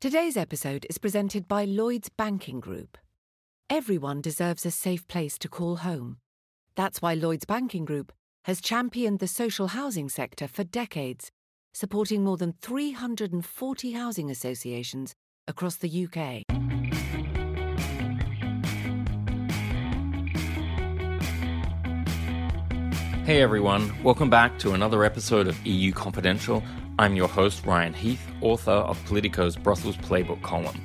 Today's episode is presented by Lloyds Banking Group. Everyone deserves a safe place to call home. That's why Lloyds Banking Group has championed the social housing sector for decades, supporting more than 340 housing associations across the UK. Hey everyone, welcome back to another episode of EU Confidential. I'm your host, Ryan Heath, author of Politico's Brussels Playbook column.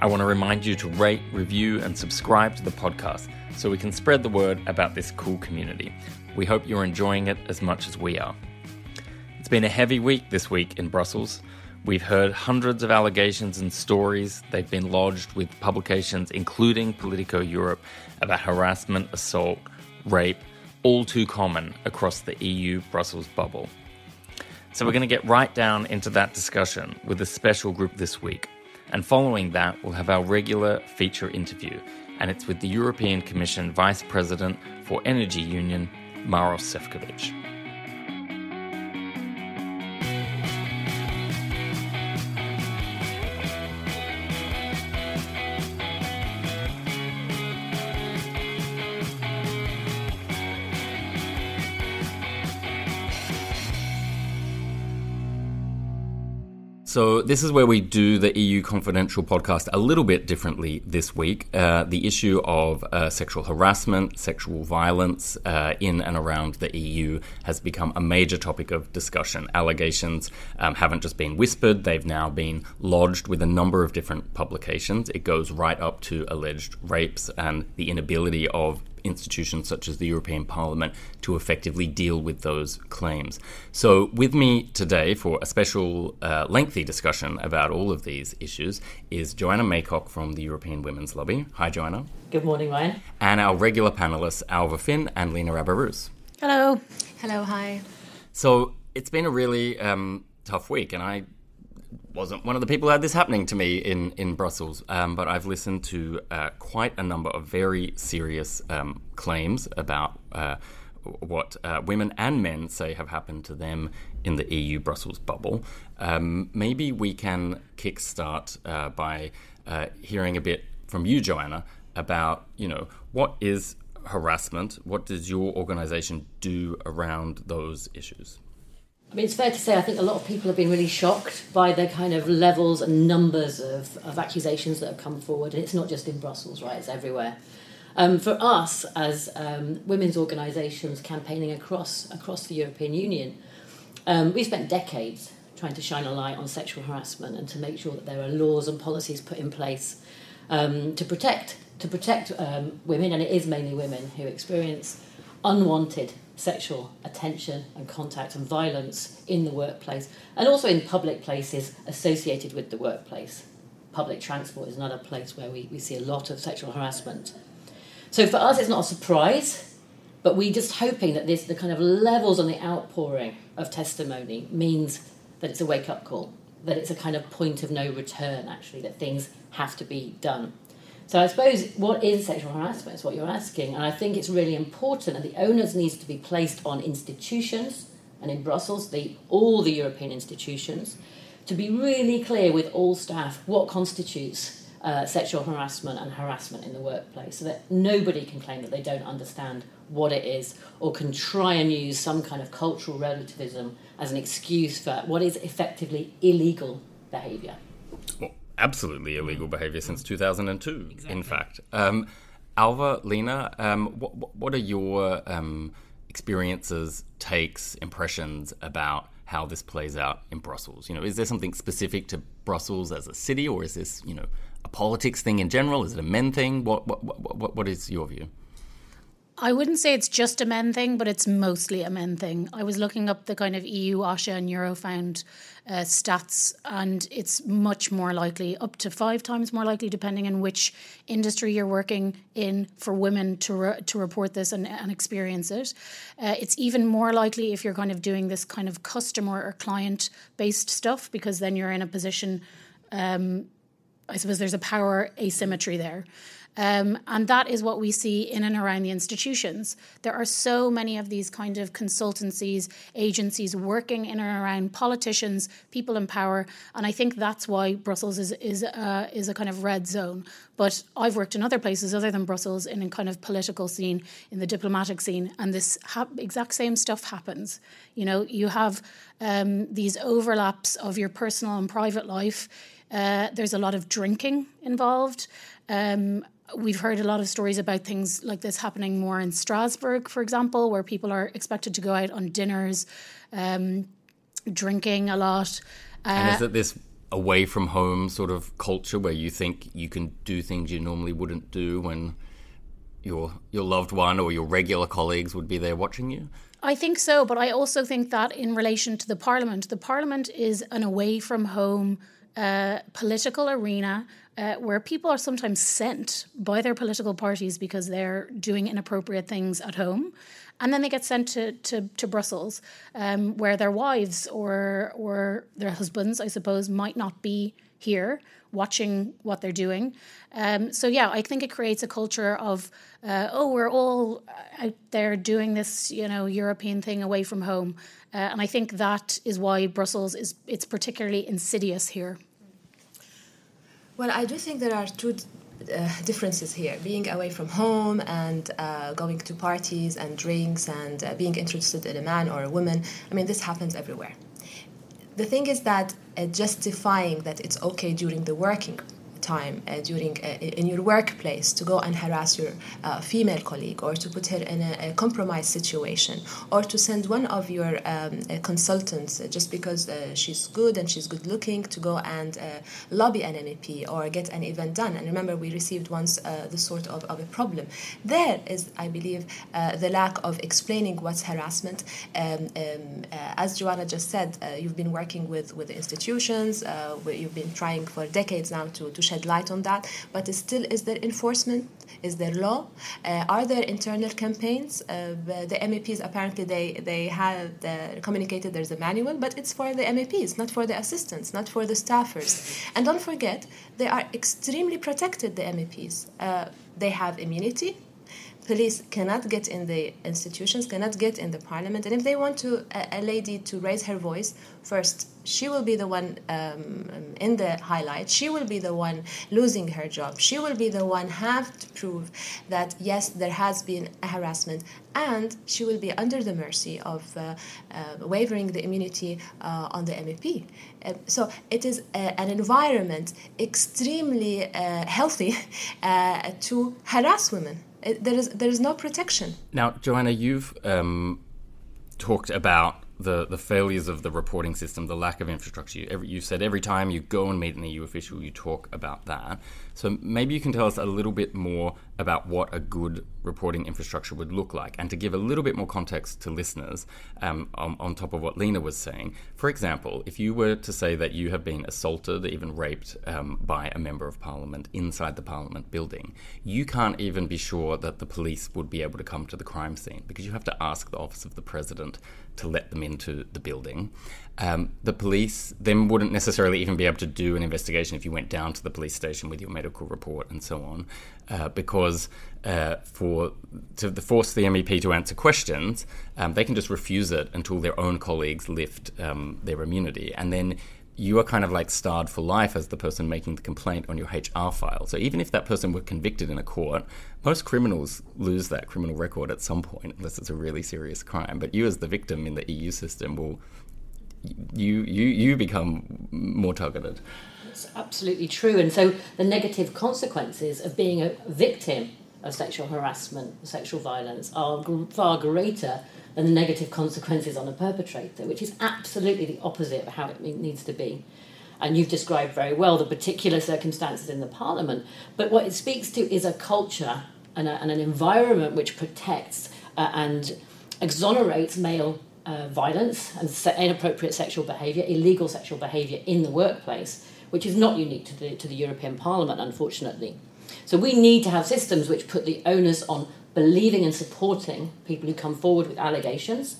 I want to remind you to rate, review, and subscribe to the podcast so we can spread the word about this cool community. We hope you're enjoying it as much as we are. It's been a heavy week this week in Brussels. We've heard hundreds of allegations and stories. They've been lodged with publications, including Politico Europe, about harassment, assault, rape, all too common across the EU Brussels bubble. So, we're going to get right down into that discussion with a special group this week. And following that, we'll have our regular feature interview, and it's with the European Commission Vice President for Energy Union, Maros Sefcovic. So, this is where we do the EU Confidential podcast a little bit differently this week. Uh, the issue of uh, sexual harassment, sexual violence uh, in and around the EU has become a major topic of discussion. Allegations um, haven't just been whispered, they've now been lodged with a number of different publications. It goes right up to alleged rapes and the inability of institutions such as the European Parliament to effectively deal with those claims. So, with me today for a special uh, lengthy discussion about all of these issues is Joanna Maycock from the European Women's Lobby. Hi, Joanna. Good morning, Ryan. And our regular panelists, Ailbhe Finn and Lena Rabarus. Hello. Hello, hi. So, it's been a really um, tough week, and I wasn't one of the people who had this happening to me in in Brussels, um, but I've listened to uh, quite a number of very serious um, claims about uh, what uh, women and men say have happened to them in the EU Brussels bubble. Um, maybe we can kickstart uh, by uh, hearing a bit from you, Joanna, about you know what is harassment. What does your organisation do around those issues? I mean, it's fair to say I think a lot of people have been really shocked by the kind of levels and numbers of, of accusations that have come forward. And it's not just in Brussels, right? It's everywhere. Um, for us, as um, women's organisations campaigning across across the European Union, um, we spent decades trying to shine a light on sexual harassment and to make sure that there are laws and policies put in place um, to protect to protect um, women, and it is mainly women who experience unwanted sexual attention and contact and violence in the workplace and also in public places associated with the workplace. Public transport is another place where we, we see a lot of sexual harassment. So for us, it's not a surprise, but we're just hoping that this, the kind of levels on the outpouring of testimony means that it's a wake up call, that it's a kind of point of no return, actually, that things have to be done. So I suppose what is sexual harassment is what you're asking, and I think it's really important, and the onus needs to be placed on institutions, and in Brussels, the, all the European institutions, to be really clear with all staff what constitutes uh, sexual harassment and harassment in the workplace, so that nobody can claim that they don't understand what it is, or can try and use some kind of cultural relativism as an excuse for what is effectively illegal behaviour absolutely illegal behavior since 2002, exactly. in fact. Um, Ailbhe, Lena, um, what, what, are your um, experiences, takes, impressions about how this plays out in Brussels? You know, is there something specific to Brussels as a city, or is this, you know, a politics thing in general? Is it a men thing? What what what, what is your view? I wouldn't say it's just a men thing, but it's mostly a men thing. I was looking up the kind of EU, OSHA, and Eurofound uh, stats, and it's much more likely, up to five times more likely, depending on which industry you're working in, for women to re- to report this and, and experience it. Uh, it's even more likely if you're kind of doing this kind of customer or client based stuff, because then you're in a position. Um, I suppose there's a power asymmetry there. Um, and that is what we see in and around the institutions. There are so many of these kind of consultancies, agencies working in and around politicians, people in power, and I think that's why Brussels is is uh, is a kind of red zone. But I've worked in other places other than Brussels in a kind of political scene, in the diplomatic scene, and this ha- exact same stuff happens. You know, you have um, these overlaps of your personal and private life. Uh, there's a lot of drinking involved. Um, we've heard a lot of stories about things like this happening more in Strasbourg, for example, where people are expected to go out on dinners, um, drinking a lot. Uh, and is it this away from home sort of culture where you think you can do things you normally wouldn't do when your your loved one or your regular colleagues would be there watching you? I think so, but I also think that in relation to the parliament, the parliament is an away from home uh, political arena uh, where people are sometimes sent by their political parties because they're doing inappropriate things at home. And then they get sent to, to, to Brussels, um, where their wives or, or their husbands, I suppose, might not be here watching what they're doing. Um, so, yeah, I think it creates a culture of, uh, oh, we're all out there doing this, you know, European thing away from home. Uh, and I think that is why Brussels is, it's particularly insidious here. Well, I do think there are two uh, differences here being away from home and uh, going to parties and drinks and uh, being interested in a man or a woman. I mean, this happens everywhere. The thing is that uh, justifying that it's okay during the working time uh, during uh, in your workplace to go and harass your uh, female colleague or to put her in a, a compromised situation or to send one of your um, consultants just because she's good and she's good looking to go and lobby an MEP or get an event done. And remember, we received once this sort of, of a problem. There is, I believe, the lack of explaining what's harassment. Um, um, as Joanna just said, you've been working with, with institutions, you've been trying for decades now to, to shed light on that. But still, is there enforcement? Is there law? Uh, are there internal campaigns? Uh, the MEPs apparently they they have uh, communicated there's a manual, but it's for the MEPs, not for the assistants, not for the staffers. And don't forget, they are extremely protected. The MEPs, uh, they have immunity police cannot get in the institutions, cannot get in the parliament. And if they want to a, a lady to raise her voice, first she will be the one um, in the highlight. She will be the one losing her job. She will be the one have to prove that yes, there has been a harassment, and she will be under the mercy of uh, uh, waiving the immunity uh, on the MEP. Uh, so it is a, an environment extremely uh, healthy uh, to harass women. There is there is no protection. Now, Joanna, you've um, talked about the, the failures of the reporting system, the lack of infrastructure. You, every, you said every time you go and meet an EU official, you talk about that. So maybe you can tell us a little bit more about what a good reporting infrastructure would look like, and to give a little bit more context to listeners um, on, on, top of what Lena was saying. For example, if you were to say that you have been assaulted, even raped um, by a member of parliament inside the parliament building, you can't even be sure that the police would be able to come to the crime scene because you have to ask the office of the president to let them into the building. Um, the police then wouldn't necessarily even be able to do an investigation if you went down to the police station with your medical report and so on, uh, because uh, for to force the MEP to answer questions, um, they can just refuse it until their own colleagues lift um, their immunity, and then you are kind of like starred for life as the person making the complaint on your HR file. So even if that person were convicted in a court, most criminals lose that criminal record at some point, unless it's a really serious crime. But you, as the victim in the EU system, will you you you become more targeted. It's absolutely true, and so the negative consequences of being a victim of sexual harassment, sexual violence, are far greater than the negative consequences on a perpetrator, which is absolutely the opposite of how it needs to be. And you've described very well the particular circumstances in the parliament. But what it speaks to is a culture and, a, and an environment which protects uh, and exonerates male uh, violence and se- inappropriate sexual behaviour, illegal sexual behaviour in the workplace, which is not unique to the, to the European Parliament, unfortunately. So we need to have systems which put the onus on believing and supporting people who come forward with allegations.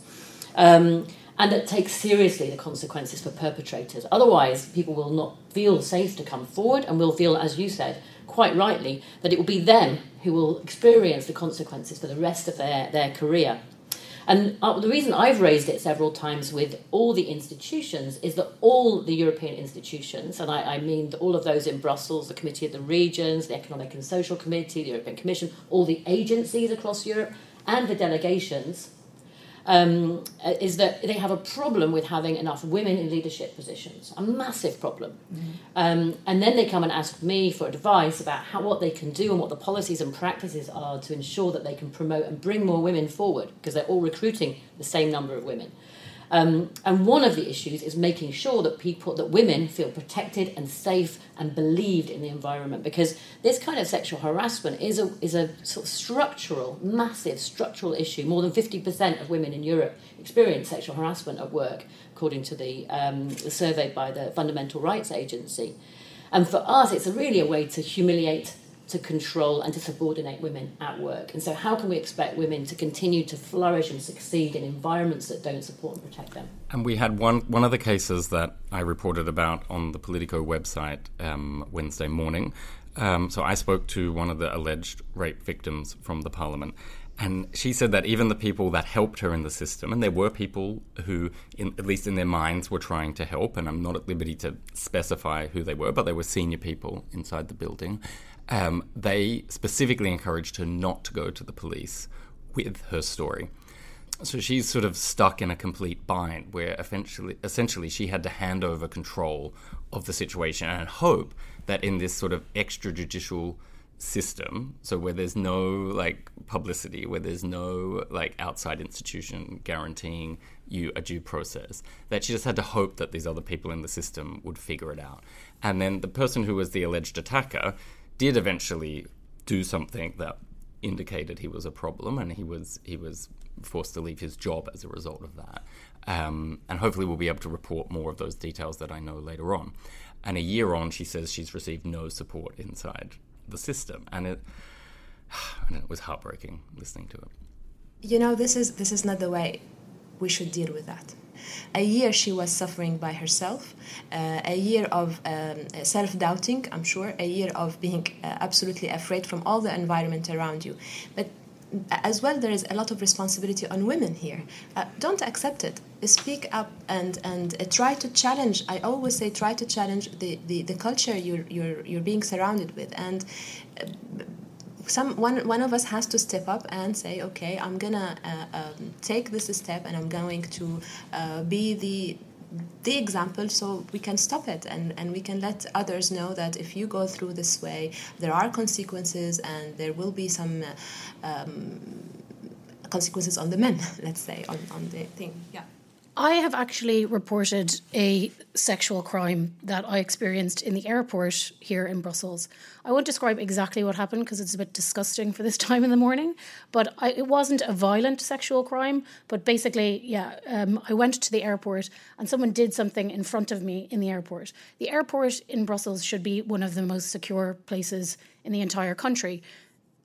Um, and that takes seriously the consequences for perpetrators. Otherwise, people will not feel safe to come forward and will feel, as you said, quite rightly, that it will be them who will experience the consequences for the rest of their, their career. And uh, the reason I've raised it several times with all the institutions is that all the European institutions, and I, I mean all of those in Brussels, the Committee of the Regions, the Economic and Social Committee, the European Commission, all the agencies across Europe, and the delegations, um, uh, is that they have a problem with having enough women in leadership positions, a massive problem. Mm-hmm. Um, and then they come and ask me for advice about how, what they can do and what the policies and practices are to ensure that they can promote and bring more women forward, because they're all recruiting the same number of women. Um, and one of the issues is making sure that people, that women feel protected and safe and believed in the environment, because this kind of sexual harassment is a is a sort of structural, massive structural issue. More than fifty percent of women in Europe experience sexual harassment at work, according to the, um, the survey by the Fundamental Rights Agency. And for us, it's really a way to humiliate to control and to subordinate women at work. And so, how can we expect women to continue to flourish and succeed in environments that don't support and protect them? And we had one one of the cases that I reported about on the Politico website um, Wednesday morning. Um, so I spoke to one of the alleged rape victims from the parliament. And she said that even the people that helped her in the system, and there were people who, in, at least in their minds, were trying to help, and I'm not at liberty to specify who they were, but they were senior people inside the building um, they specifically encouraged her not to go to the police with her story. So she's sort of stuck in a complete bind where essentially, essentially she had to hand over control of the situation and hope that in this sort of extrajudicial system, so where there's no like publicity, where there's no like outside institution guaranteeing you a due process, that she just had to hope that these other people in the system would figure it out. And then the person who was the alleged attacker did eventually do something that indicated he was a problem, and he was he was forced to leave his job as a result of that. Um, and hopefully, we'll be able to report more of those details that I know later on. And a year on, she says she's received no support inside the system, and it and it was heartbreaking listening to it. You know, this is this is not the way we should deal with that. A year she was suffering by herself, uh, a year of um, self doubting, I'm sure, a year of being uh, absolutely afraid from all the environment around you. But as well, there is a lot of responsibility on women here. Uh, don't accept it. Speak up and and uh, try to challenge. I always say, try to challenge the, the, the culture you're, you're you're being surrounded with, and uh, some one one of us has to step up and say, okay, I'm gonna uh, um, take this step and I'm going to uh, be the the example so we can stop it and, and we can let others know that if you go through this way there are consequences and there will be some um, consequences on the men let's say on, on the thing. Yeah I have actually reported a sexual crime that I experienced in the airport here in Brussels. I won't describe exactly what happened because it's a bit disgusting for this time in the morning, but I, it wasn't a violent sexual crime. But basically, yeah, um, I went to the airport and someone did something in front of me in the airport. The airport in Brussels should be one of the most secure places in the entire country.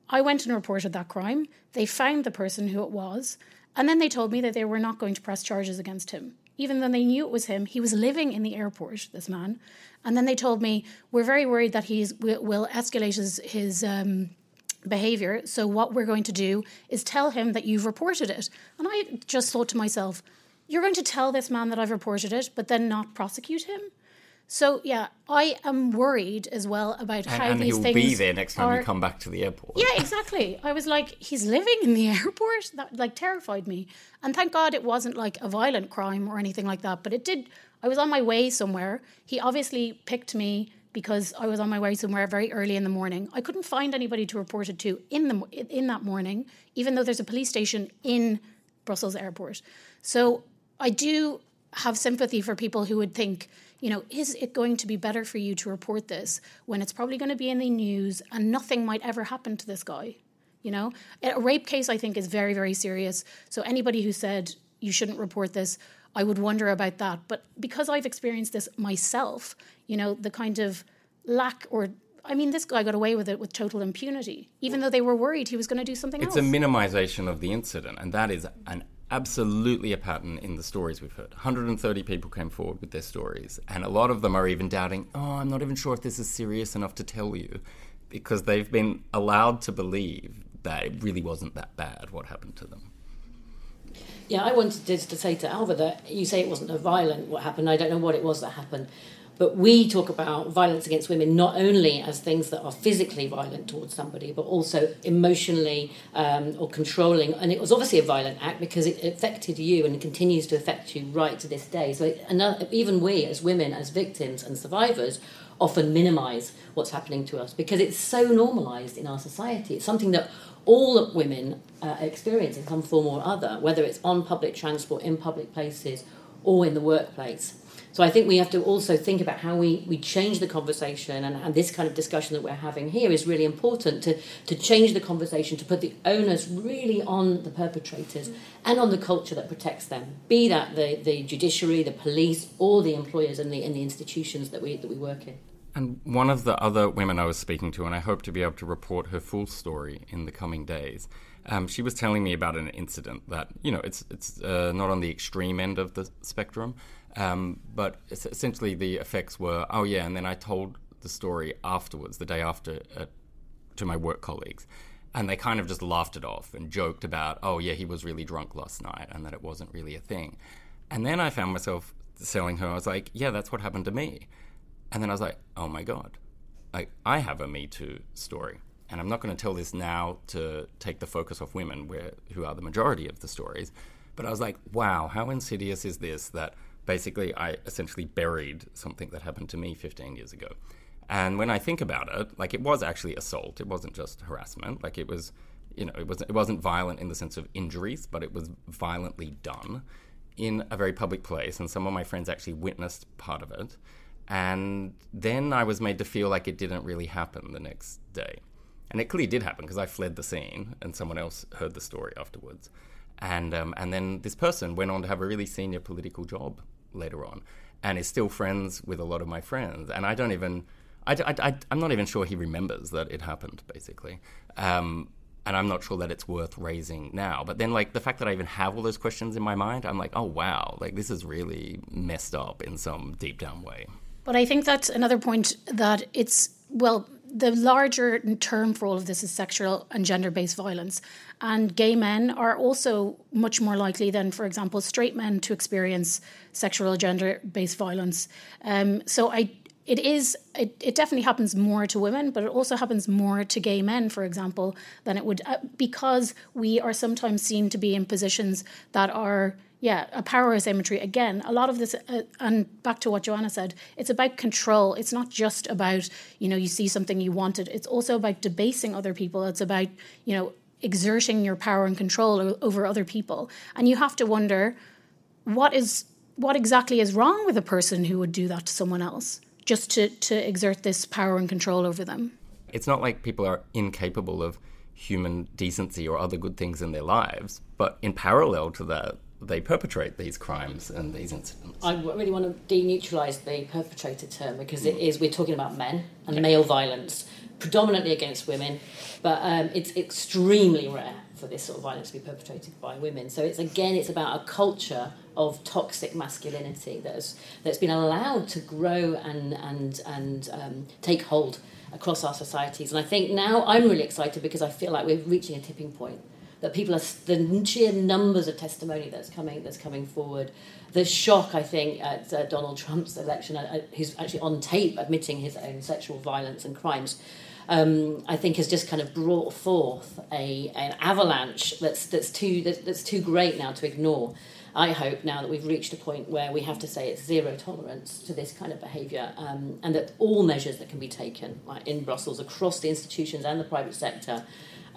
I went and reported that crime. They found the person who it was. And then they told me that they were not going to press charges against him. Even though they knew it was him, he was living in the airport, this man. And then they told me, we're very worried that he will escalate his, his um, behavior. So what we're going to do is tell him that you've reported it. And I just thought to myself, you're going to tell this man that I've reported it, but then not prosecute him? So yeah, I am worried as well about and, how and these he'll things be there next time are, you come back to the airport. Yeah, exactly. I was like, he's living in the airport. That like terrified me. And thank God it wasn't like a violent crime or anything like that. But it did. I was on my way somewhere. He obviously picked me because I was on my way somewhere very early in the morning. I couldn't find anybody to report it to in the in that morning, even though there's a police station in Brussels airport. So I do have sympathy for people who would think, you know, is it going to be better for you to report this when it's probably going to be in the news and nothing might ever happen to this guy? You know, a rape case I think is very, very serious. So anybody who said you shouldn't report this, I would wonder about that. But because I've experienced this myself, you know, the kind of lack or I mean, this guy got away with it with total impunity, even though they were worried he was going to do something it's else. It's a minimization of the incident, and that is an absolutely a pattern in the stories we've heard. 130 people came forward with their stories, and a lot of them are even doubting, oh, I'm not even sure if this is serious enough to tell you, because they've been allowed to believe that it really wasn't that bad what happened to them. Yeah, I wanted to, say to Ailbhe that you say it wasn't a violent what happened. I don't know what it was that happened. But we talk about violence against women not only as things that are physically violent towards somebody, but also emotionally um, or controlling. And it was obviously a violent act because it affected you and it continues to affect you right to this day. So another, even we, as women, as victims and survivors, often minimize what's happening to us because it's so normalized in our society. It's something that all women uh, experience in some form or other, whether it's on public transport, in public places, or in the workplace. So I think we have to also think about how we, we change the conversation, and, and this kind of discussion that we're having here is really important to, to change the conversation, to put the onus really on the perpetrators and on the culture that protects them, be that the, the judiciary, the police, or the employers and the, and the institutions that we, that we work in. And one of the other women I was speaking to, and I hope to be able to report her full story in the coming days, um, she was telling me about an incident that, you know, it's, it's uh, not on the extreme end of the spectrum, um, but essentially, the effects were, oh yeah, and then I told the story afterwards, the day after, uh, to my work colleagues, and they kind of just laughed it off and joked about, oh yeah, he was really drunk last night, and that it wasn't really a thing. And then I found myself telling her, I was like, yeah, that's what happened to me. And then I was like, oh my god, like I have a Me Too story, and I'm not going to tell this now to take the focus off women, where who are the majority of the stories. But I was like, wow, how insidious is this that basically I essentially buried something that happened to me 15 years ago. And when I think about it, like it was actually assault. It wasn't just harassment. Like it was, you know, it was it wasn't violent in the sense of injuries, but it was violently done in a very public place. And some of my friends actually witnessed part of it. And then I was made to feel like it didn't really happen the next day. And it clearly did happen because I fled the scene and someone else heard the story afterwards. And, um, and then this person went on to have a really senior political job later on and is still friends with a lot of my friends. And I don't even, I, am not even sure he remembers that it happened, basically. Um, and I'm not sure that it's worth raising now. But then, like, the fact that I even have all those questions in my mind, I'm like, oh, wow, like, this is really messed up in some deep down way. But I think that's another point that it's, well, the larger term for all of this is sexual and gender based violence. And gay men are also much more likely than, for example, straight men to experience sexual or gender based violence. Um, so I, it is it, it definitely happens more to women but it also happens more to gay men for example than it would uh, because we are sometimes seen to be in positions that are yeah, a power asymmetry. Again, a lot of this, uh, and back to what Joanna said, it's about control. It's not just about, you know, you see something you wanted. It's also about debasing other people. It's about, you know, exerting your power and control over other people. And you have to wonder what is what exactly is wrong with a person who would do that to someone else just to, to exert this power and control over them. It's not like people are incapable of human decency or other good things in their lives, but in parallel to that, they perpetrate these crimes and these incidents. I really want to deneutralise the perpetrator term because it is we're talking about men and male violence, predominantly against women, but um, it's extremely rare for this sort of violence to be perpetrated by women. So it's again, it's about a culture of toxic masculinity that has that's been allowed to grow and and and um, take hold across our societies. And I think now I'm really excited because I feel like we're reaching a tipping point that people are the sheer numbers of testimony that's coming that's coming forward. The shock, I think, at uh, Donald Trump's election, uh, who's actually on tape admitting his own sexual violence and crimes. Um, I think has just kind of brought forth a an avalanche that's that's too that's, that's too great now to ignore. I hope now that we've reached a point where we have to say it's zero tolerance to this kind of behaviour, um, and that all measures that can be taken, like in Brussels, across the institutions and the private sector,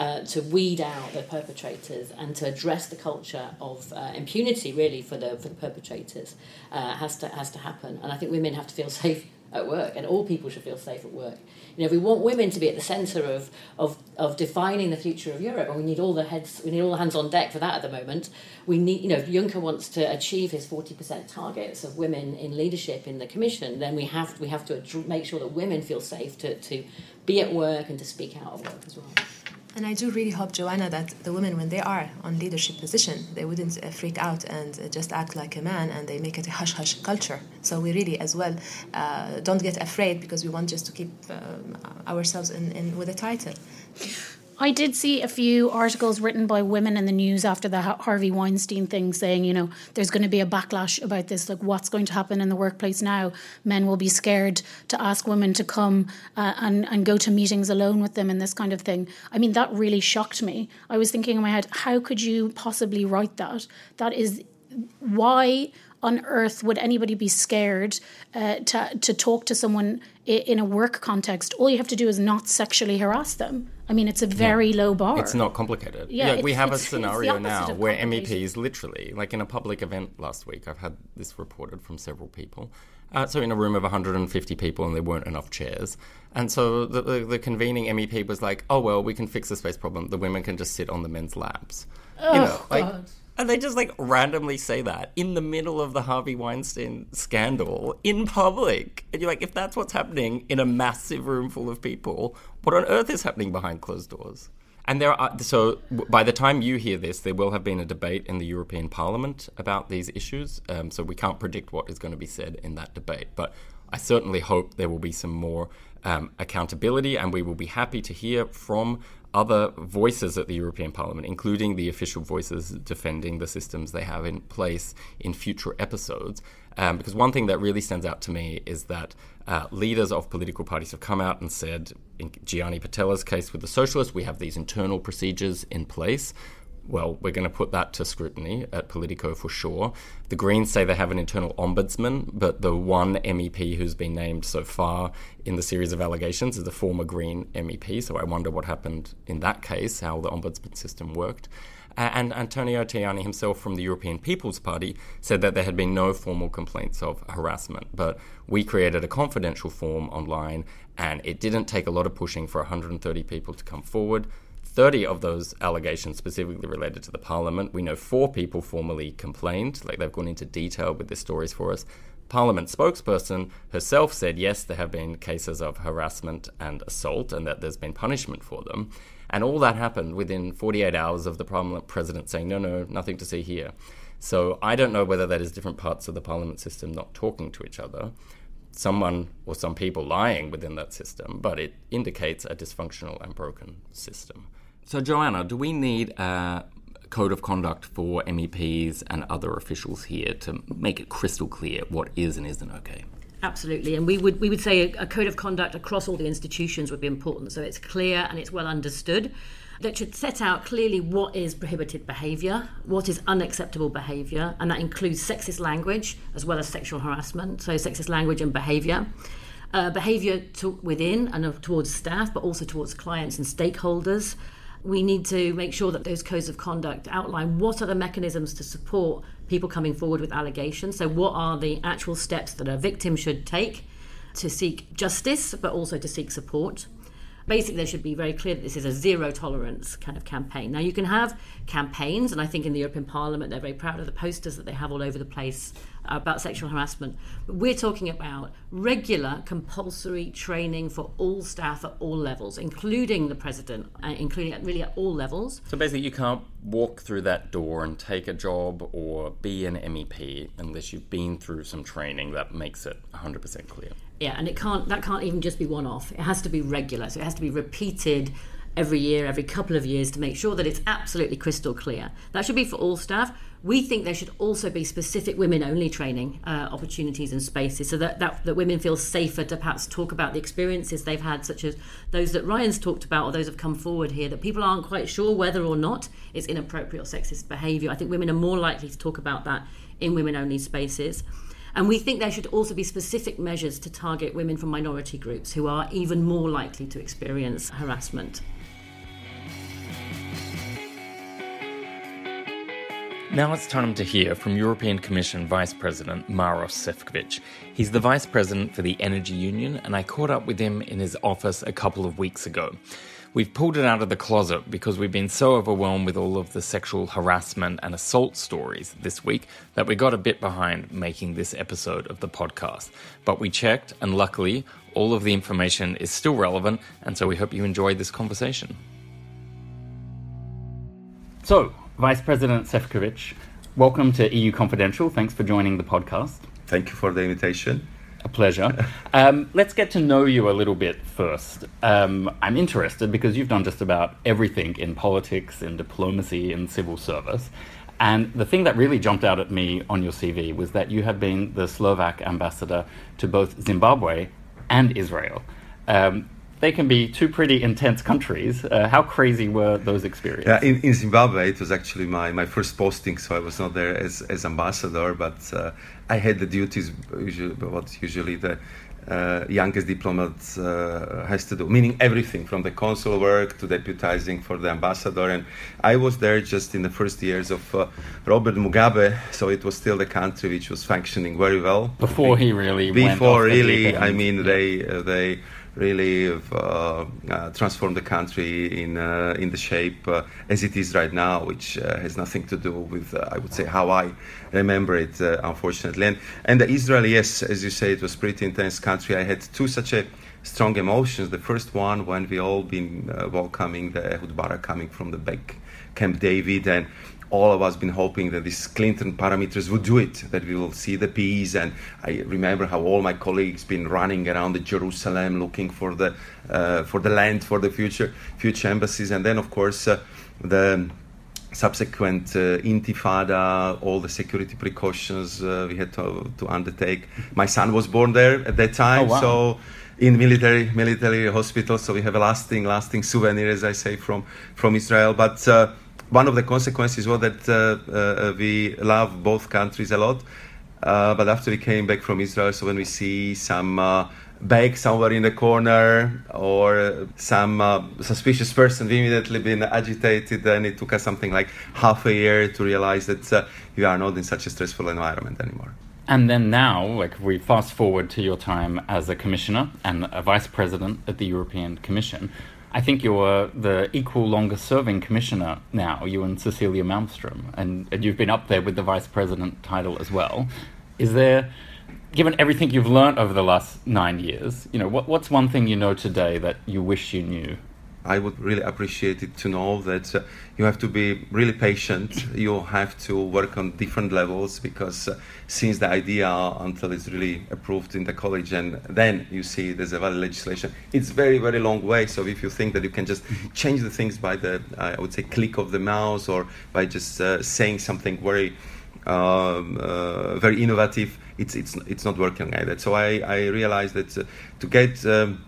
uh, to weed out the perpetrators and to address the culture of uh, impunity, really, for the for the perpetrators, uh, has to has to happen. And I think women have to feel safe at work, and all people should feel safe at work. You know, we want women to be at the centre of, of, of defining the future of Europe, and we need all the heads, we need all the hands on deck for that at the moment. We need, you know, if Juncker wants to achieve his forty percent targets of women in leadership in the Commission, then we have we have to make sure that women feel safe to, to be at work and to speak out at work as well. And I do really hope, Joanna, that the women, when they are on leadership position, they wouldn't uh, freak out and uh, just act like a man, and they make it a hush hush culture. So we really, as well, uh, don't get afraid because we want just to keep um, ourselves in, in with a title. I did see a few articles written by women in the news after the Harvey Weinstein thing saying, you know, there's going to be a backlash about this. Like, what's going to happen in the workplace now? Men will be scared to ask women to come uh, and, and go to meetings alone with them and this kind of thing. I mean, that really shocked me. I was thinking in my head, how could you possibly write that? That is why on earth would anybody be scared uh, to, to talk to someone in a work context? All you have to do is not sexually harass them. I mean, it's a very yeah. low bar. It's not complicated. Yeah, we have a scenario now where MEPs literally, like in a public event last week, I've had this reported from several people. Uh, so in a room of 150 people and there weren't enough chairs. And so the, the, the, convening MEP was like, oh, well, we can fix the space problem. The women can just sit on the men's laps. Oh, you know, like, God. And they just like randomly say that in the middle of the Harvey Weinstein scandal in public. And you're like, if that's what's happening in a massive room full of people, what on earth is happening behind closed doors? And there are so by the time you hear this, there will have been a debate in the European Parliament about these issues. Um, so we can't predict what is going to be said in that debate, but I certainly hope there will be some more um, accountability, and we will be happy to hear from other voices at the European Parliament, including the official voices defending the systems they have in place in future episodes. Um, because one thing that really stands out to me is that uh, leaders of political parties have come out and said, in Gianni Pittella's case with the Socialists, we have these internal procedures in place well, we're going to put that to scrutiny at Politico for sure. The Greens say they have an internal ombudsman, but the one MEP who's been named so far in the series of allegations is a former Green MEP. So I wonder what happened in that case, how the ombudsman system worked. And Antonio Tajani himself from the European People's Party said that there had been no formal complaints of harassment. But we created a confidential form online, and it didn't take a lot of pushing for 130 people to come forward. 30 of those allegations specifically related to the parliament. We know four people formally complained, like they've gone into detail with their stories for us. Parliament spokesperson herself said yes, there have been cases of harassment and assault and that there's been punishment for them. And all that happened within 48 hours of the Parliament president saying, no, no, nothing to see here. So I don't know whether that is different parts of the Parliament system not talking to each other, someone or some people lying within that system, but it indicates a dysfunctional and broken system. So, Joanna, do we need a code of conduct for MEPs and other officials here to make it crystal clear what is and isn't okay? Absolutely, and we would we would say a, a code of conduct across all the institutions would be important, so it's clear and it's well understood. That should set out clearly what is prohibited behaviour, what is unacceptable behaviour, and that includes sexist language as well as sexual harassment, so sexist language and behaviour. Uh, behaviour to, within and towards staff, but also towards clients and stakeholders we need to make sure that those codes of conduct outline what are the mechanisms to support people coming forward with allegations. So, what are the actual steps that a victim should take to seek justice, but also to seek support? Basically, there should be very clear that this is a zero tolerance kind of campaign. Now, you can have campaigns, and I think in the European Parliament they're very proud of the posters that they have all over the place about sexual harassment. But we're talking about regular, compulsory training for all staff at all levels, including the president, uh, including at really at all levels. So basically, you can't walk through that door and take a job or be an MEP unless you've been through some training that makes it 100% clear. Yeah, and it can't that can't even just be one off. It has to be regular. So it has to be repeated every year, every couple of years to make sure that it's absolutely crystal clear. That should be for all staff. We think there should also be specific women only training uh, opportunities and spaces so that, that, that women feel safer to perhaps talk about the experiences they've had, such as those that Ryan's talked about or those have come forward here, that people aren't quite sure whether or not it's inappropriate or sexist behaviour. I think women are more likely to talk about that in women only spaces. And we think there should also be specific measures to target women from minority groups who are even more likely to experience harassment. Now it's time to hear from European Commission Vice President Maros Sefcovic. He's the Vice President for the Energy Union, and I caught up with him in his office a couple of weeks ago. We've pulled it out of the closet because we've been so overwhelmed with all of the sexual harassment and assault stories this week that we got a bit behind making this episode of the podcast. But we checked, and luckily, all of the information is still relevant, and so we hope you enjoyed this conversation. So, Vice President Sefcovic, welcome to EU Confidential. Thanks for joining the podcast. Thank you for the invitation. A pleasure. um, let's get to know you a little bit first. Um, I'm interested because you've done just about everything in politics, in diplomacy, in civil service. And the thing that really jumped out at me on your CV was that you have been the Slovak ambassador to both Zimbabwe and Israel. Um, they can be two pretty intense countries. Uh, how crazy were those experiences? Yeah, in, in, Zimbabwe, it was actually my, my first posting, so I was not there as, as ambassador, but uh, I had the duties, usually, what usually the uh, youngest diplomat uh, has to do, meaning everything from the consul work to deputizing for the ambassador. And I was there just in the first years of uh, Robert Mugabe, so it was still the country which was functioning very well. Before he really before really, I mean, they uh, they really uh, uh, transformed the country in uh, in the shape uh, as it is right now, which uh, has nothing to do with I would say how I remember it, unfortunately. And and the Israel, yes, as you say, it was pretty intense country. I had two such a strong emotions. The first one when we all been welcoming the Ehud Barak coming from the back Camp David and all of us been hoping that these Clinton parameters would do it, that we will see the peace. And I remember how all my colleagues been running around the Jerusalem looking for the uh, for the land for the future future embassies. And then of course uh, the subsequent uh, intifada, all the security precautions uh, we had to, to undertake. My son was born there at that time, oh, wow. so in military military hospital. So we have a lasting lasting souvenir, as I say, from from Israel. But uh, one of the consequences was that uh, uh, we love both countries a lot. Uh, but after we came back from Israel, so when we see some bag somewhere in the corner or some uh, suspicious person we immediately been agitated and it took us something like half a year to realize that uh, we are not in such a stressful environment anymore and then now like we fast forward to your time as a commissioner and a vice president at the european commission I think you're the equal longest serving commissioner now, you and Cecilia Malmström, and, and you've been up there with the vice president title as well. Is there, given everything you've learned over the last nine years, you know, what, what's one thing you know today that you wish you knew I would really appreciate it to know that uh, you have to be really patient. You have to work on different levels because uh, since the idea until it's really approved in the college and then you see there's a valid legislation, it's very very long way. So if you think that you can just change the things by the I would say click of the mouse or by just uh, saying something very um, uh, very innovative, it's it's it's not working like that. So I I realized that uh, to get um,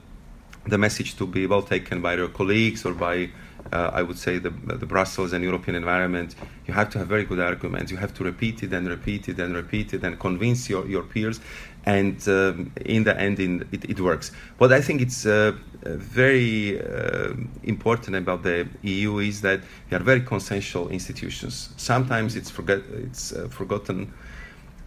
the message to be well taken by your colleagues or by uh, I would say the, the Brussels and European environment, you have to have very good arguments. You have to repeat it and repeat it and repeat it and convince your, your peers. And um, in the end, in, it, it, works. What I think it's uh, very uh, important about the EU is that we are very consensual institutions. Sometimes it's, forget, it's uh, forgotten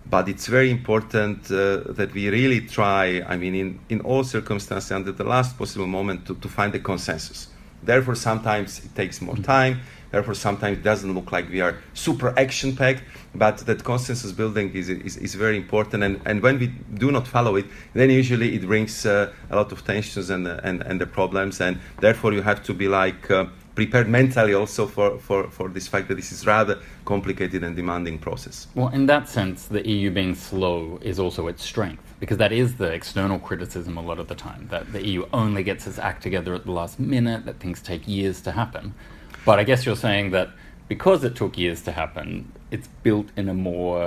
but it's very important uh, that we really try, I mean, in, in all circumstances, under the last possible moment, to, to find a consensus. Therefore, sometimes it takes more time. Therefore, sometimes it doesn't look like we are super action packed, but that consensus building is, is, is, very important. And, and when we do not follow it, then usually it brings uh, a lot of tensions and, and, and the problems. And therefore, you have to be like, uh, prepared mentally also for, for, for this fact that this is rather complicated and demanding process. Well, in that sense, the EU being slow is also its strength because that is the external criticism a lot of the time that the EU only gets its act together at the last minute, that things take years to happen. But I guess you're saying that because it took years to happen, it's built in a more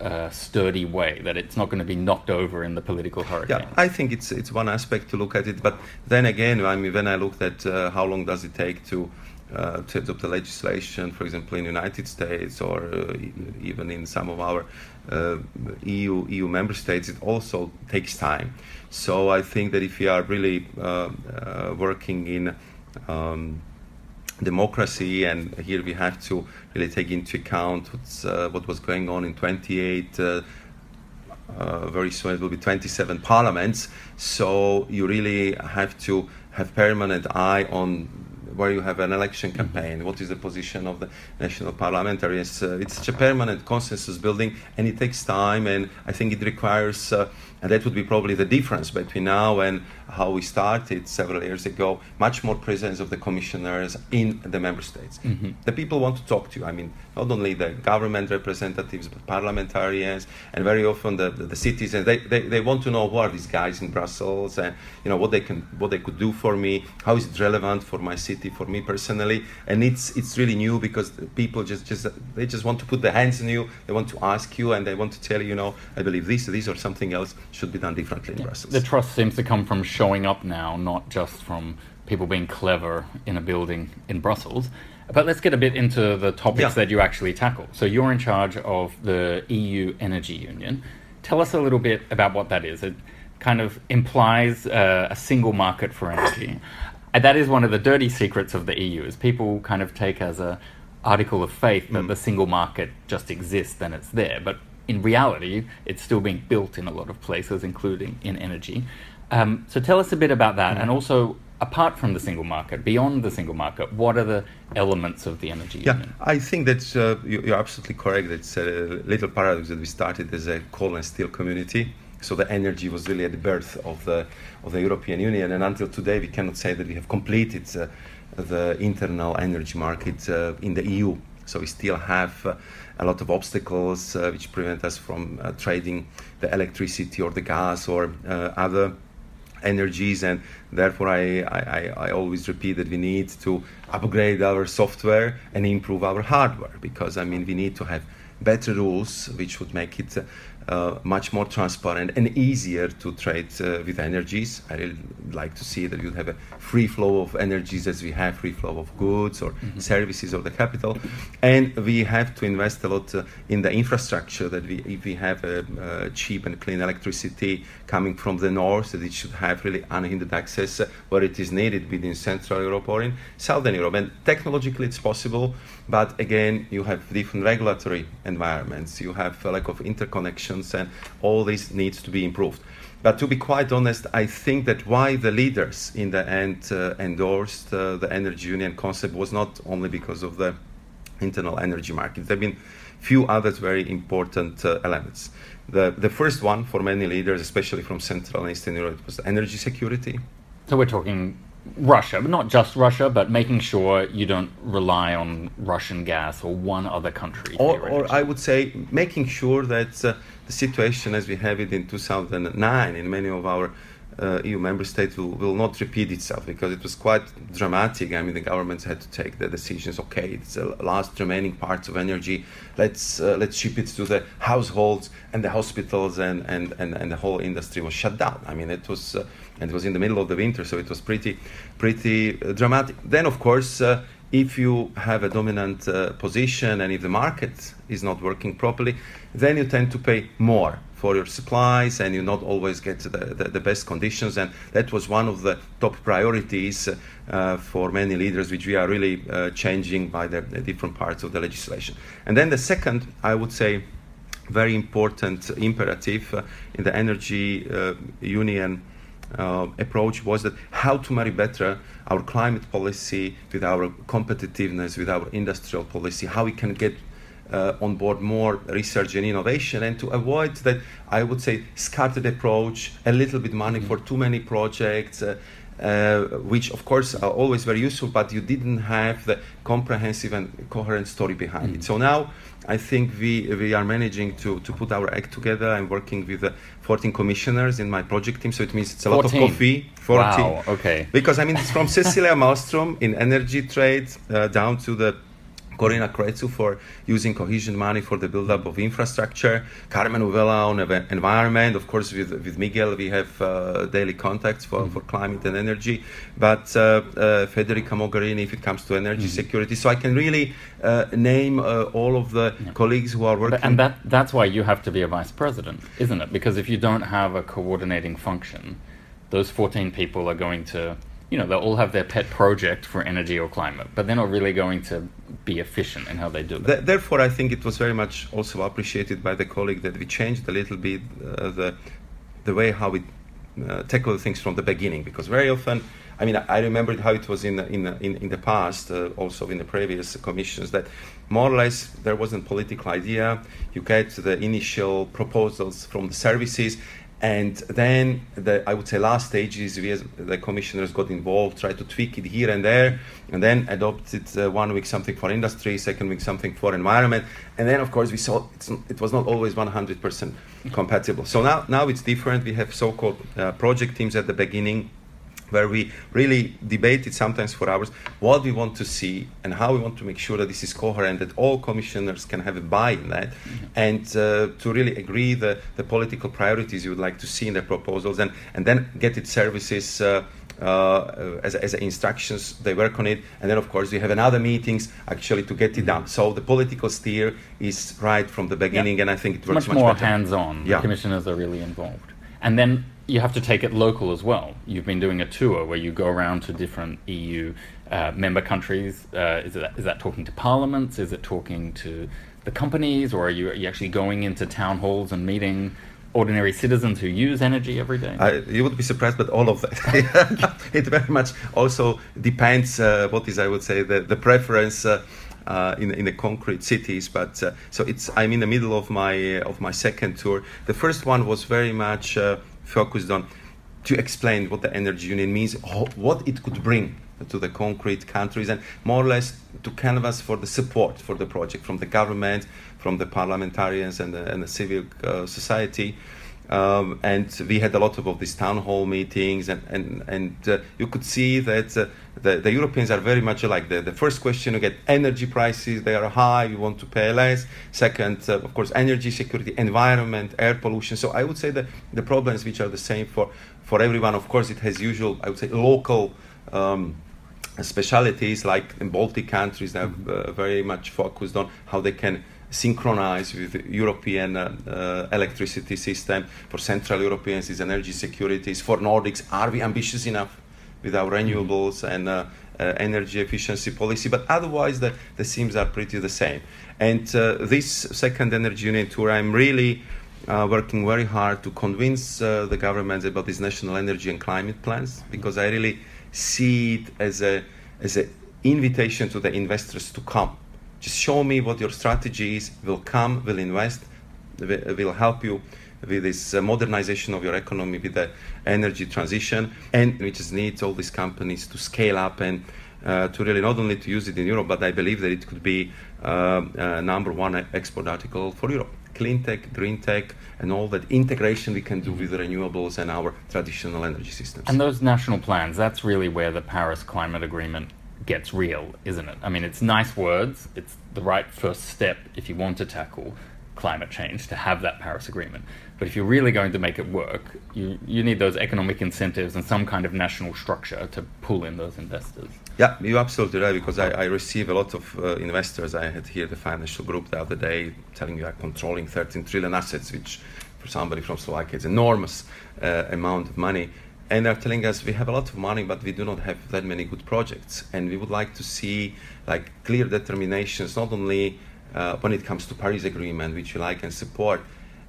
uh, sturdy way that it's not going to be knocked over in the political hurricane. Yeah, I think it's it's one aspect to look at it, but then again, I mean, when I looked at uh, how long does it take to uh, to adopt the legislation, for example, in the United States or uh, even in some of our uh, EU EU member states, it also takes time. So I think that if we are really uh, working in um, democracy, and here we have to really take into account uh, what was going on in 28. Uh, uh, very soon it will be 27 parliaments. So you really have to have permanent eye on where you have an election mm-hmm. campaign, what is the position of the national parliamentarians. Uh, it's such a permanent consensus building, and it takes time, and I think it requires uh, and that would be probably the difference between now and how we started several years ago. Much more presence of the commissioners in the member states. Mm-hmm. The people want to talk to you. I mean, not only the government representatives, but parliamentarians, and very often the, the, the citizens. They, they, they want to know who are these guys in Brussels, and you know what they can what they could do for me. How is it relevant for my city, for me personally? And it's it's really new because people just just they just want to put their hands on you. They want to ask you, and they want to tell you, you know, I believe this, this, or something else should be done differently in yeah. Brussels. The trust seems to come from showing up now, not just from people being clever in a building in Brussels. But let's get a bit into the topics yeah. that you actually tackle. So you're in charge of the EU Energy Union. Tell us a little bit about what that is. It kind of implies uh, a single market for energy. And that is one of the dirty secrets of the EU is people kind of take as a article of faith that mm. the single market just exists and it's there. But in reality, it's still being built in a lot of places, including in energy. Um, so tell us a bit about that, mm. and also apart from the single market, beyond the single market, what are the elements of the energy yeah, union? I think that uh, you're absolutely correct. It's a little paradox that we started as a coal and steel community. So the energy was really at the birth of the of the European Union, and until today, we cannot say that we have completed uh, the internal energy market uh, in the EU. So we still have uh, a lot of obstacles uh, which prevent us from uh, trading the electricity or the gas or uh, other energies. And therefore I, I, I always repeat that we need to upgrade our software and improve our hardware because I mean we need to have better rules which would make it uh, much more transparent and easier to trade uh, with energies. I really like to see that you have a free flow of energies as we have free flow of goods or mm-hmm. services or the capital. And we have to invest a lot uh, in the infrastructure that we, if we have cheap and clean electricity coming from the north, that it should have really unhindered access uh, where it is needed within Central Europe or in Southern Europe. And technologically it's possible, but again, you have different regulatory environments. You have a lack of interconnections, and all this needs to be improved. But to be quite honest, I think that why the leaders in the end uh, endorsed uh, the energy union concept was not only because of the internal energy market. There have been few other very important uh, elements. The, the first one for many leaders, especially from Central and Eastern Europe, was energy security. So we're talking Russia, but not just Russia, but making sure you don't rely on Russian gas or one other country. Or, or I would say making sure that uh, the situation as we have it in 2009 in many of our uh, EU member states will, will not repeat itself because it was quite dramatic. I mean, the governments had to take the decisions. Okay, it's the last remaining parts of energy. Let's uh, let's ship it to the households and the hospitals, and, and, and, and the whole industry was shut down. I mean, it was uh, and it was in the middle of the winter, so it was pretty pretty uh, dramatic. Then, of course. Uh, if you have a dominant uh, position and if the market is not working properly, then you tend to pay more for your supplies and you not always get the, the, the best conditions. And that was one of the top priorities uh, for many leaders, which we are really uh, changing by the, the, different parts of the legislation. And then the second, I would say, very important imperative uh, in the energy uh, union. Uh, approach was that how to marry better our climate policy with our competitiveness, with our industrial policy, how we can get uh, on board more research and innovation and to avoid that i would say scattered approach a little bit money mm-hmm. for too many projects uh, uh, which of course are always very useful, but you didn't have the comprehensive and coherent story behind mm. it. So now I think we, we are managing to, to put our act together. I'm working with uh, 14 commissioners in my project team, so it means it's a 14. lot of coffee. 14. Wow, okay. Because I mean, it's from Cecilia Malmström in energy trade uh, down to the Corina Crețu for using cohesion money for the build-up of infrastructure. Karmenu Vella on environment. Of course, with, with Miguel, we have uh, daily contacts for, mm-hmm. for climate and energy. But uh, uh, Federica Mogherini, if it comes to energy mm-hmm. security. So I can really uh, name uh, all of the yeah. colleagues who are working. But, and that, that's why you have to be a vice president, isn't it? Because if you don't have a coordinating function, those 14 people are going to you know, they'll all have their pet project for energy or climate, but they're not really going to be efficient in how they do it. Therefore, I think it was very much also appreciated by the colleague that we changed a little bit uh, the the way how we uh, tackle things from the beginning, because very often. I mean, I remembered how it was in the, in the, in, in the past, uh, also in the previous commissions, that more or less there wasn't political idea. You get the initial proposals from the services, and then the, I would say last stage is the commissioners got involved, tried to tweak it here and there, and then adopted uh, one week something for industry, second week something for environment, and then of course we saw it was not always 100% compatible. So now now it's different. We have so-called uh, project teams at the beginning where we really debated sometimes for hours what we want to see and how we want to make sure that this is coherent, that all commissioners can have a buy in that, mm-hmm. and uh, to really agree the, the political priorities you would like to see in the proposals, and, and then get it services. Uh, uh, as, as instructions, they work on it, and then of course we have another meetings actually to get it done. So the political steer is right from the beginning, and I think it works much, much more hands-on. Yeah. The commissioners are really involved, and then you have to take it local as well. You've been doing a tour where you go around to different EU uh, member countries. Uh, is, it, is that talking to parliaments? Is it talking to the companies? Or are you, are you actually going into town halls and meeting ordinary citizens who use energy every day? I, you would be surprised, but all of that. it very much also depends uh, what is, I would say, the, the preference. Uh, uh, in in the concrete cities. But uh, so it's I'm in the middle of my uh, of my second tour. The first one was very much uh, focused on to explain what the energy union means, what it could bring to the concrete countries, and more or less to canvass for the support for the project from the government, from the parliamentarians, and the, and the civil uh, society. Um, and we had a lot of, of these town hall meetings, and and and uh, you could see that uh, the, the Europeans are very much alike. The, the first question you get energy prices; they are high. you want to pay less. Second, uh, of course, energy security, environment, air pollution. So I would say that the problems which are the same for for everyone. Of course, it has usual, I would say, local. Um, specialities like in Baltic countries, they're uh, very much focused on how they can synchronize with the European uh, uh, electricity system. For Central Europeans, is energy security. For Nordics, are we ambitious enough with our renewables and uh, uh, energy efficiency policy? But otherwise, the, the themes are pretty the same. And uh, this second energy union tour, I'm really uh, working very hard to convince the governments about these national energy and climate plans because I really see it as a as an invitation to the investors to come just show me what your strategy is. We'll come, we'll invest, we'll help you with this uh, modernization of your economy, with the energy transition, and we just need all these companies to scale up and uh, to really not only to use it in Europe, but I believe that it could be uh, uh, number one export article for Europe. Clean tech, green tech, and all that integration we can do with renewables and our traditional energy systems. And those national plans, that's really where the Paris Climate Agreement gets real, isn't it? I mean, it's nice words. It's the right first step if you want to tackle climate change to have that Paris Agreement. But if you're really going to make it work, you, you need those economic incentives and some kind of national structure to pull in those investors. Yeah, you're absolutely right because I, I receive a lot of uh, investors. I had here the financial group the other day telling you I'm controlling 13 trillion assets, which for somebody from Slovakia is enormous uh, amount of money and they're telling us we have a lot of money but we do not have that many good projects. And we would like to see like clear determinations not only uh, when it comes to paris agreement which we like and support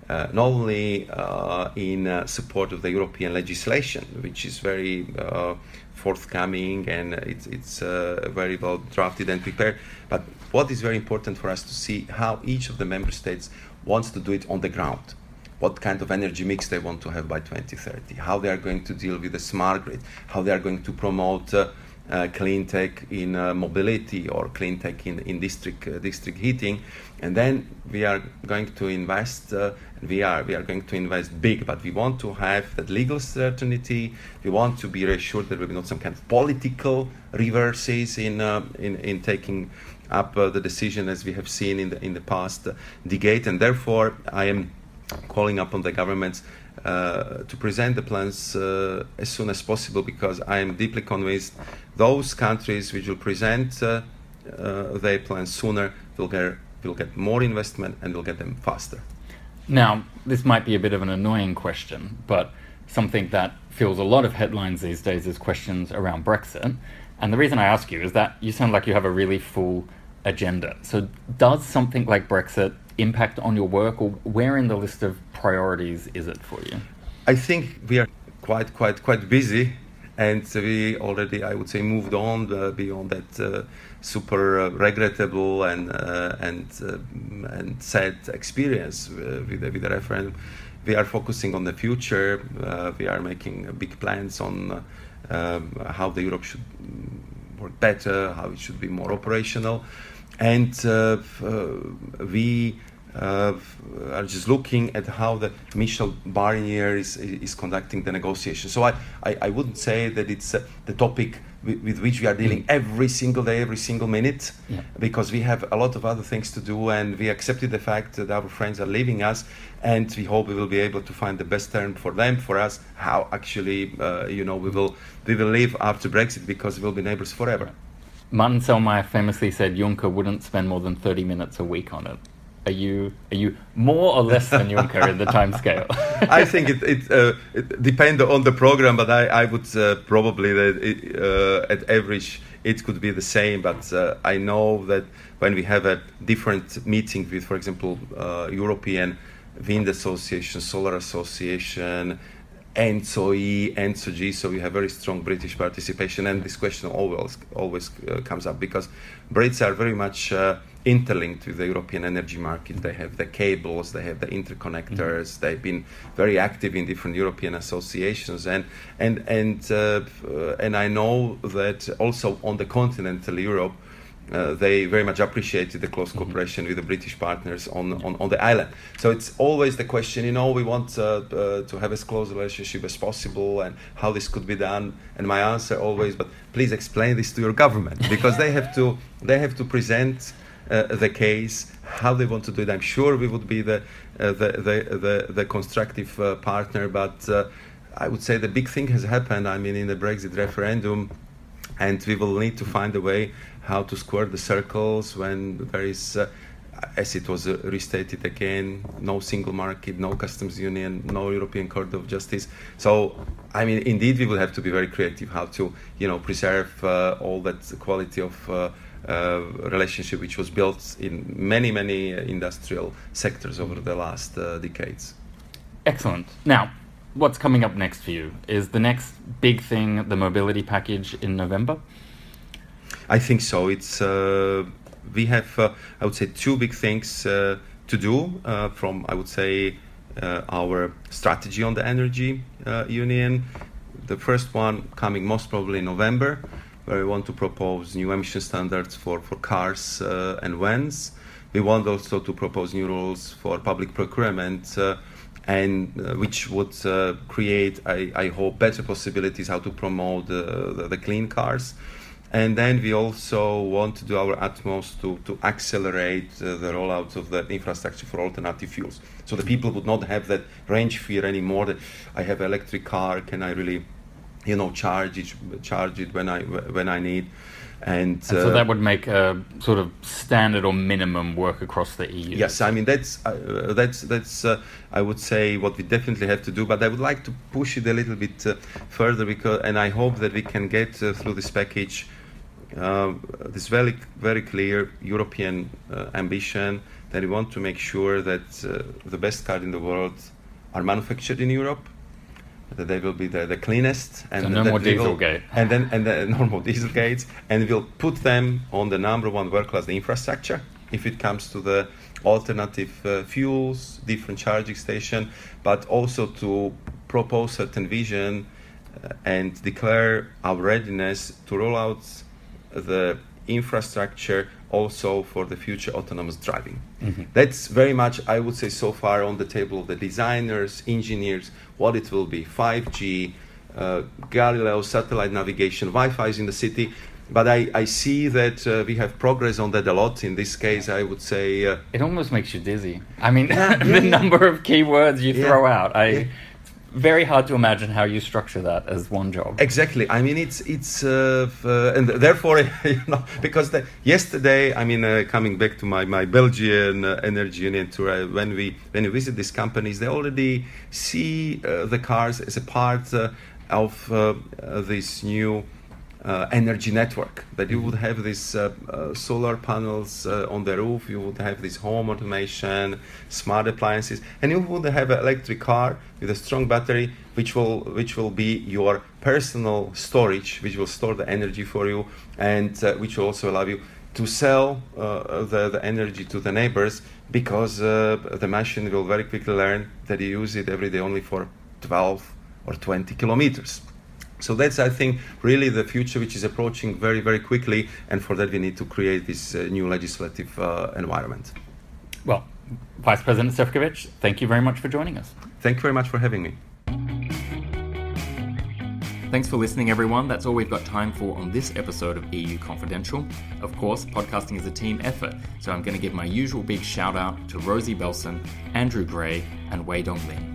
uh, not only uh, in uh, support of the european legislation which is very uh, forthcoming and it's, it's uh, very well drafted and prepared but what is very important for us to see how each of the member states wants to do it on the ground what kind of energy mix they want to have by 2030, how they are going to deal with the smart grid, how they are going to promote uh, uh, clean tech in uh, mobility or clean tech in, in district uh, district heating, and then we are going to invest. Uh, we are we are going to invest big, but we want to have that legal certainty. We want to be reassured that there will be not some kind of political reverses in uh, in, in taking up the decision as we have seen in the in the past decade, and therefore I am calling upon the governments uh, to present the plans uh, as soon as possible because I am deeply convinced those countries which will present uh, uh, their plans sooner will get, will get more investment and will get them faster. Now, this might be a bit of an annoying question, but something that fills a lot of headlines these days is questions around Brexit. And the reason I ask you is that you sound like you have a really full agenda. So, does something like Brexit impact on your work, or where in the list of priorities is it for you? I think we are quite, quite, quite busy, and we already, I would say, moved on uh, beyond that uh, super uh, regrettable and uh, and uh, and sad experience uh, with the, with the referendum. We are focusing on the future. we are making big plans on um, how the Europe should work better, how it should be more operational, and we uh, are just looking at how the Michel Barnier is, is conducting the negotiation. So I, I, I wouldn't say that it's uh, the topic with, with, which we are dealing mm. every single day, every single minute, yeah. because we have a lot of other things to do and we accepted the fact that our friends are leaving us and we hope we will be able to find the best term for them, for us, how actually, uh, you know, we will, we will live after Brexit because we'll be neighbors forever. Martin Selmayr famously said Juncker wouldn't spend more than 30 minutes a week on it are you are you more or less than Juncker in the time scale? I think it it, uh, it depends on the program, but I I would uh, probably that it, uh, at average it could be the same. But uh, I know that when we have a different meeting with, for example, uh, European Wind Association, Solar Association, ENTSO-E, ENTSO-G, so we have very strong British participation, and this question always always uh, comes up because Brits are very much uh, interlinked with the European energy market. They have the cables, they have the interconnectors. Mm-hmm. They've been very active in different European associations, and and and uh, and I know that also on the continental Europe uh, they very much appreciated the close mm-hmm. cooperation mm-hmm. with the British partners on, on, on, the island. So it's always the question, you know, we want uh, uh, to have as close a relationship as possible and how this could be done. And my answer always, but please explain this to your government because they have to they have to present uh, the case how they want to do it. I'm sure we would be the uh, the, the, the, the constructive uh, partner, but I would say the big thing has happened. I mean, in the Brexit referendum, and we will need to find a way how to square the circles when there is, uh, as it was uh, restated again, no single market, no customs union, no European Court of Justice. So, I mean, indeed, we will have to be very creative how to, you know, preserve uh, all that quality of. Uh, uh, relationship which was built in many, many industrial sectors over the last decades. Excellent. Now, what's coming up next for you? Is the next big thing the mobility package in November? I think so. It's uh, we have uh, I would say two big things uh, to do from I would say our strategy on the energy union. The first one coming most probably in November, where we want to propose new emission standards for for cars and vans. We want also to propose new rules for public procurement and uh, which would uh, create, I, I, hope, better possibilities how to promote uh, the, the, clean cars. And then we also want to do our utmost to, to accelerate uh, the rollout of the infrastructure for alternative fuels. So the people would not have that range fear anymore that I have electric car, can I really, you know, charge it, charge it when I, when I need. And, and so uh, that would make a sort of standard or minimum work across the EU. Yes, I mean that's uh, that's that's uh, I would say what we definitely have to do. But I would like to push it a little bit uh, further because, and I hope that we can get uh, through this package uh, this very very clear European ambition that we want to make sure that the best cars in the world are manufactured in Europe that they will be the, the cleanest and so no more dieselgate and then and the normal diesel gates and we'll put them on the number one world class the infrastructure. If it comes to the alternative uh, fuels different charging station but also to propose certain vision uh, and declare our readiness to roll out the infrastructure also for the future autonomous driving. Mm-hmm. That's very much, I would say, so far on the table of the designers, engineers, what it will be 5G, uh, Galileo, satellite navigation, Wi Fi is in the city. But I, I see that uh, we have progress on that a lot. In this case, I would say. Uh, it almost makes you dizzy. I mean, yeah, the yeah, number of keywords you throw out. I very hard to imagine how you structure that as one job. Exactly. I mean, it's it's uh, uh, and therefore you know because the, yesterday, I mean, uh, coming back to my my Belgian uh, energy union tour, uh, when we when we visit these companies, they already see the cars as a part of this new uh, energy network that you would have these uh, uh, solar panels uh, on the roof you would have this home automation smart appliances and you would have an electric car with a strong battery which will which will be your personal storage which will store the energy for you and uh, which will also allow you to sell uh, the, the energy to the neighbors because the machine will very quickly learn that you use it every day only for 12 or 20 kilometers so that's, I think, really the future which is approaching very, very quickly, and for that we need to create this uh, new legislative uh, environment. Well, Vice President Šefčovič, thank you very much for joining us. Thank you very much for having me. Thanks for listening, everyone. That's all we've got time for on this episode of EU Confidential. Of course, podcasting is a team effort, so I'm going to give my usual big shout out to Rosie Belson, Andrew Gray, and Wei Dong Lin.